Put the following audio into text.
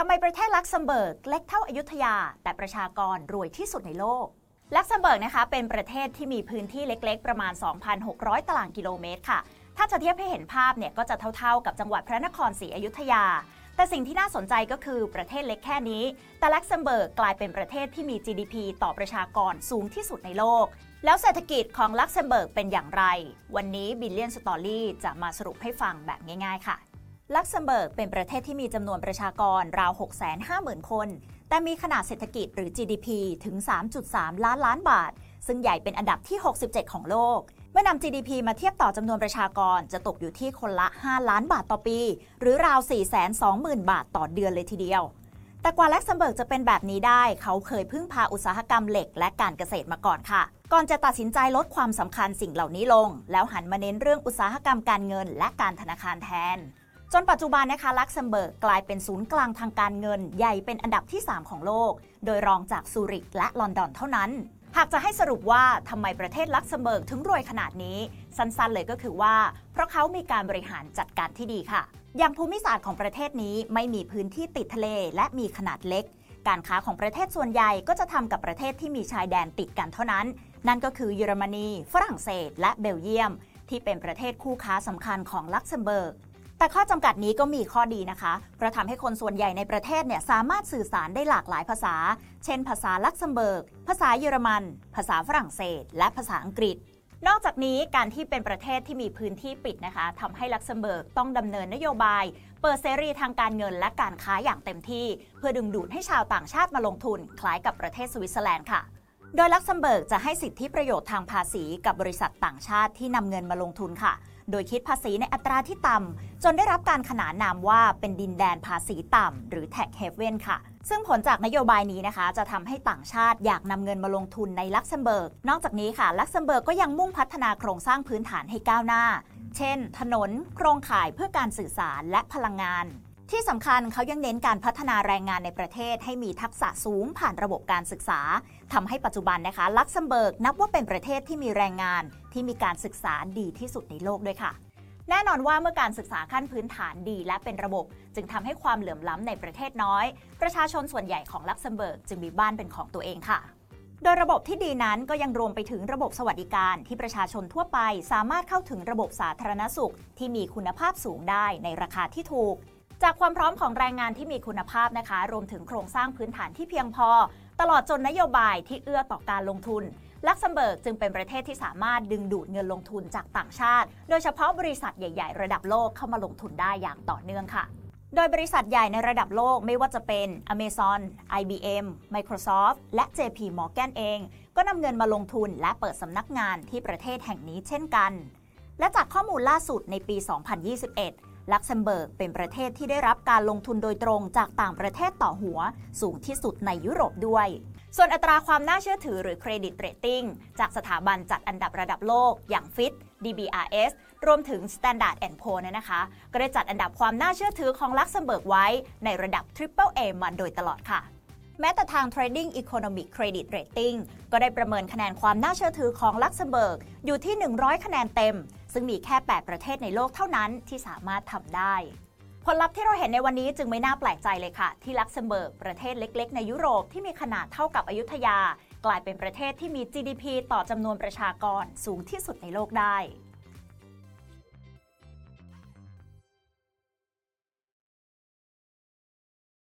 ทำไมประเทศลักเซมเบิร์กเล็กเท่าอยุธยา แต่ประชากรรวยที่สุดในโลก ลักเซมเบิร์กนะคะเป็นประเทศที่มีพื้นที่เล็กๆ ประมาณ 2,600 ตารางกิโลเมตรค่ะ ถ้าจะเทียบให้เห็นภาพเนี่ยก็จะเท่าๆกับจังหวัดพระนครศรีอยุธยา แต่สิ่งที่น่าสนใจก็คือประเทศเล็กแค่นี้ แต่ลักเซมเบิร์กกลายเป็นประเทศที่มี GDP ต่อประชากรสูงที่สุดในโลก แล้วเศรษฐกิจของลักเซมเบิร์กเป็นอย่างไร วันนี้ Billion Story จะมาสรุปให้ฟังแบบง่าย ๆ ค่ะ ลักเซมเบิร์กเป็นประเทศที่มีจำนวนประชากรราว 650,000 คน แต่มีขนาดเศรษฐกิจหรือ GDP ถึง 3.3 ล้านล้านบาท ซึ่งใหญ่เป็นอันดับที่ 67 ของโลก เมื่อนำ GDP มาเทียบต่อจำนวนประชากรจะตกอยู่ที่คนละ 5 ล้านบาทต่อปี หรือราว 420,000 บาทต่อเดือนเลยทีเดียว แต่กว่าลักเซมเบิร์กจะเป็นแบบนี้ได้ เขาเคยพึ่งพาอุตสาหกรรมเหล็กและการเกษตรมาก่อนค่ะ ก่อนจะตัดสินใจลดความสำคัญสิ่งเหล่านี้ลง แล้วหันมาเน้นเรื่องอุตสาหกรรมการเงิน และการธนาคารแทน จนปัจจุบันนะคะลักเซมเบิร์กกลายเป็นศูนย์กลางทางการเงินใหญ่เป็นอันดับที่ 3 ของโลก โดยรองจากซูริกและลอนดอนเท่านั้น หากจะให้สรุปว่าทำไมประเทศลักเซมเบิร์กถึงรวยขนาดนี้ สั้นๆเลยก็คือว่า เพราะเขามีการบริหารจัดการที่ดีค่ะ อย่างภูมิศาสตร์ของประเทศนี้ไม่มีพื้นที่ติดทะเลและมีขนาดเล็ก การค้าของประเทศส่วนใหญ่ก็จะทำกับประเทศที่มีชายแดนติดกันเท่านั้น นั่นก็คือเยอรมนี ฝรั่งเศส และเบลเยียม ที่เป็นประเทศคู่ค้าสำคัญของลักเซมเบิร์ก แต่ข้อจำกัดนี้ก็มีข้อดีนะคะ เพราะทำให้คนส่วนใหญ่ในประเทศเนี่ยสามารถสื่อสารได้หลากหลายภาษา เช่น ภาษาลักเซมเบิร์ก ภาษาเยอรมัน ภาษาฝรั่งเศส และภาษาอังกฤษนอกจากนี้การที่เป็นประเทศที่มีพื้นที่ปิดนะคะทำให้ลักเซมเบิร์กต้องดำเนินนโยบาย เปิดเสรีทางการเงินและการค้าอย่างเต็มที่ เพื่อดึงดูดให้ชาวต่างชาติมาลงทุน คล้ายกับประเทศสวิตเซอร์แลนด์ค่ะ โดยลักเซมเบิร์กจะให้สิทธิประโยชน์ทางภาษีกับบริษัทต่างชาติที่นำเงินมาลงทุนค่ะ โดยคิดภาษีในอัตราที่ต่ำ จนได้รับการขนานนามว่าเป็นดินแดนภาษีต่ำ หรือ tax haven ค่ะ ซึ่งผลจากนโยบายนี้นะคะ จะทำให้ต่างชาติอยากนำเงินมาลงทุนในลักเซมเบิร์ก นอกจากนี้ค่ะ ลักเซมเบิร์กก็ยังมุ่งพัฒนาโครงสร้างพื้นฐานให้ก้าวหน้า เช่น ถนน โครงข่ายเพื่อการสื่อสารและพลังงาน ที่สำคัญเขายังเน้นการพัฒนาแรงงานในประเทศให้มีทักษะสูงผ่านระบบการศึกษาทำให้ปัจจุบันนะคะ ลักเซมเบิร์กนับว่าเป็นประเทศที่มีแรงงานที่มีการศึกษาดีที่สุดในโลกด้วยค่ะ แน่นอนว่าเมื่อการศึกษาขั้นพื้นฐานดีและเป็นระบบ จึงทำให้ความเหลื่อมล้ำในประเทศน้อย ประชาชนส่วนใหญ่ของลักเซมเบิร์กจึงมีบ้านเป็นของตัวเองค่ะโดยระบบที่ดีนั้นก็ยังรวมไปถึงระบบสวัสดิการที่ประชาชนทั่วไป สามารถเข้าถึงระบบสาธารณสุข ที่มีคุณภาพสูงได้ในราคาที่ถูก จากความพร้อมของแรงงานที่มีคุณภาพนะคะ รวมถึงโครงสร้างพื้นฐานที่เพียงพอ ตลอดจนนโยบายที่เอื้อต่อการลงทุน ลักเซมเบิร์กจึงเป็นประเทศที่สามารถดึงดูดเงินลงทุนจากต่างชาติ โดยเฉพาะบริษัทใหญ่ ๆ ระดับโลกเข้ามาลงทุนได้อย่างต่อเนื่องค่ะ โดยบริษัทใหญ่ในระดับโลกไม่ว่าจะเป็น Amazon, IBM, Microsoft และ JP Morgan เอง ก็นำเงินมาลงทุนและเปิดสำนักงานที่ประเทศแห่งนี้เช่นกัน และจากข้อมูลล่าสุดในปี 2021 ลักเซมเบิร์กเป็นประเทศที่ได้รับการลงทุนโดยตรงจากต่างประเทศต่อหัว สูงที่สุดในยุโรปด้วย ส่วนอัตราความน่าเชื่อถือหรือ credit rating จากสถาบันจัดอันดับระดับโลก อย่าง Fitch DBRS รวมถึง Standard Poor's เนี่ยนะคะ ก็ได้จัดอันดับความน่าเชื่อถือของลักเซมเบิร์กไว้ในระดับ Triple A มาโดยตลอดค่ะแม้แต่ทาง Trading Economics Credit Rating ก็ได้ประเมินคะแนนความน่าเชื่อถือของลักเซมเบิร์กอยู่ที่ 100 คะแนนเต็ม ซึ่งมีแค่ 8 ประเทศในโลกเท่านั้นที่สามารถทำได้ ผลลัพธ์ที่เราเห็นในวันนี้จึงไม่น่าแปลกใจเลยค่ะ ที่ลักเซมเบิร์กประเทศเล็ก ๆ ในยุโรปที่มีขนาดเท่ากับอยุธยา กลายเป็นประเทศที่มี GDP ต่อจำนวนประชากรสูงที่สุดในโลกได้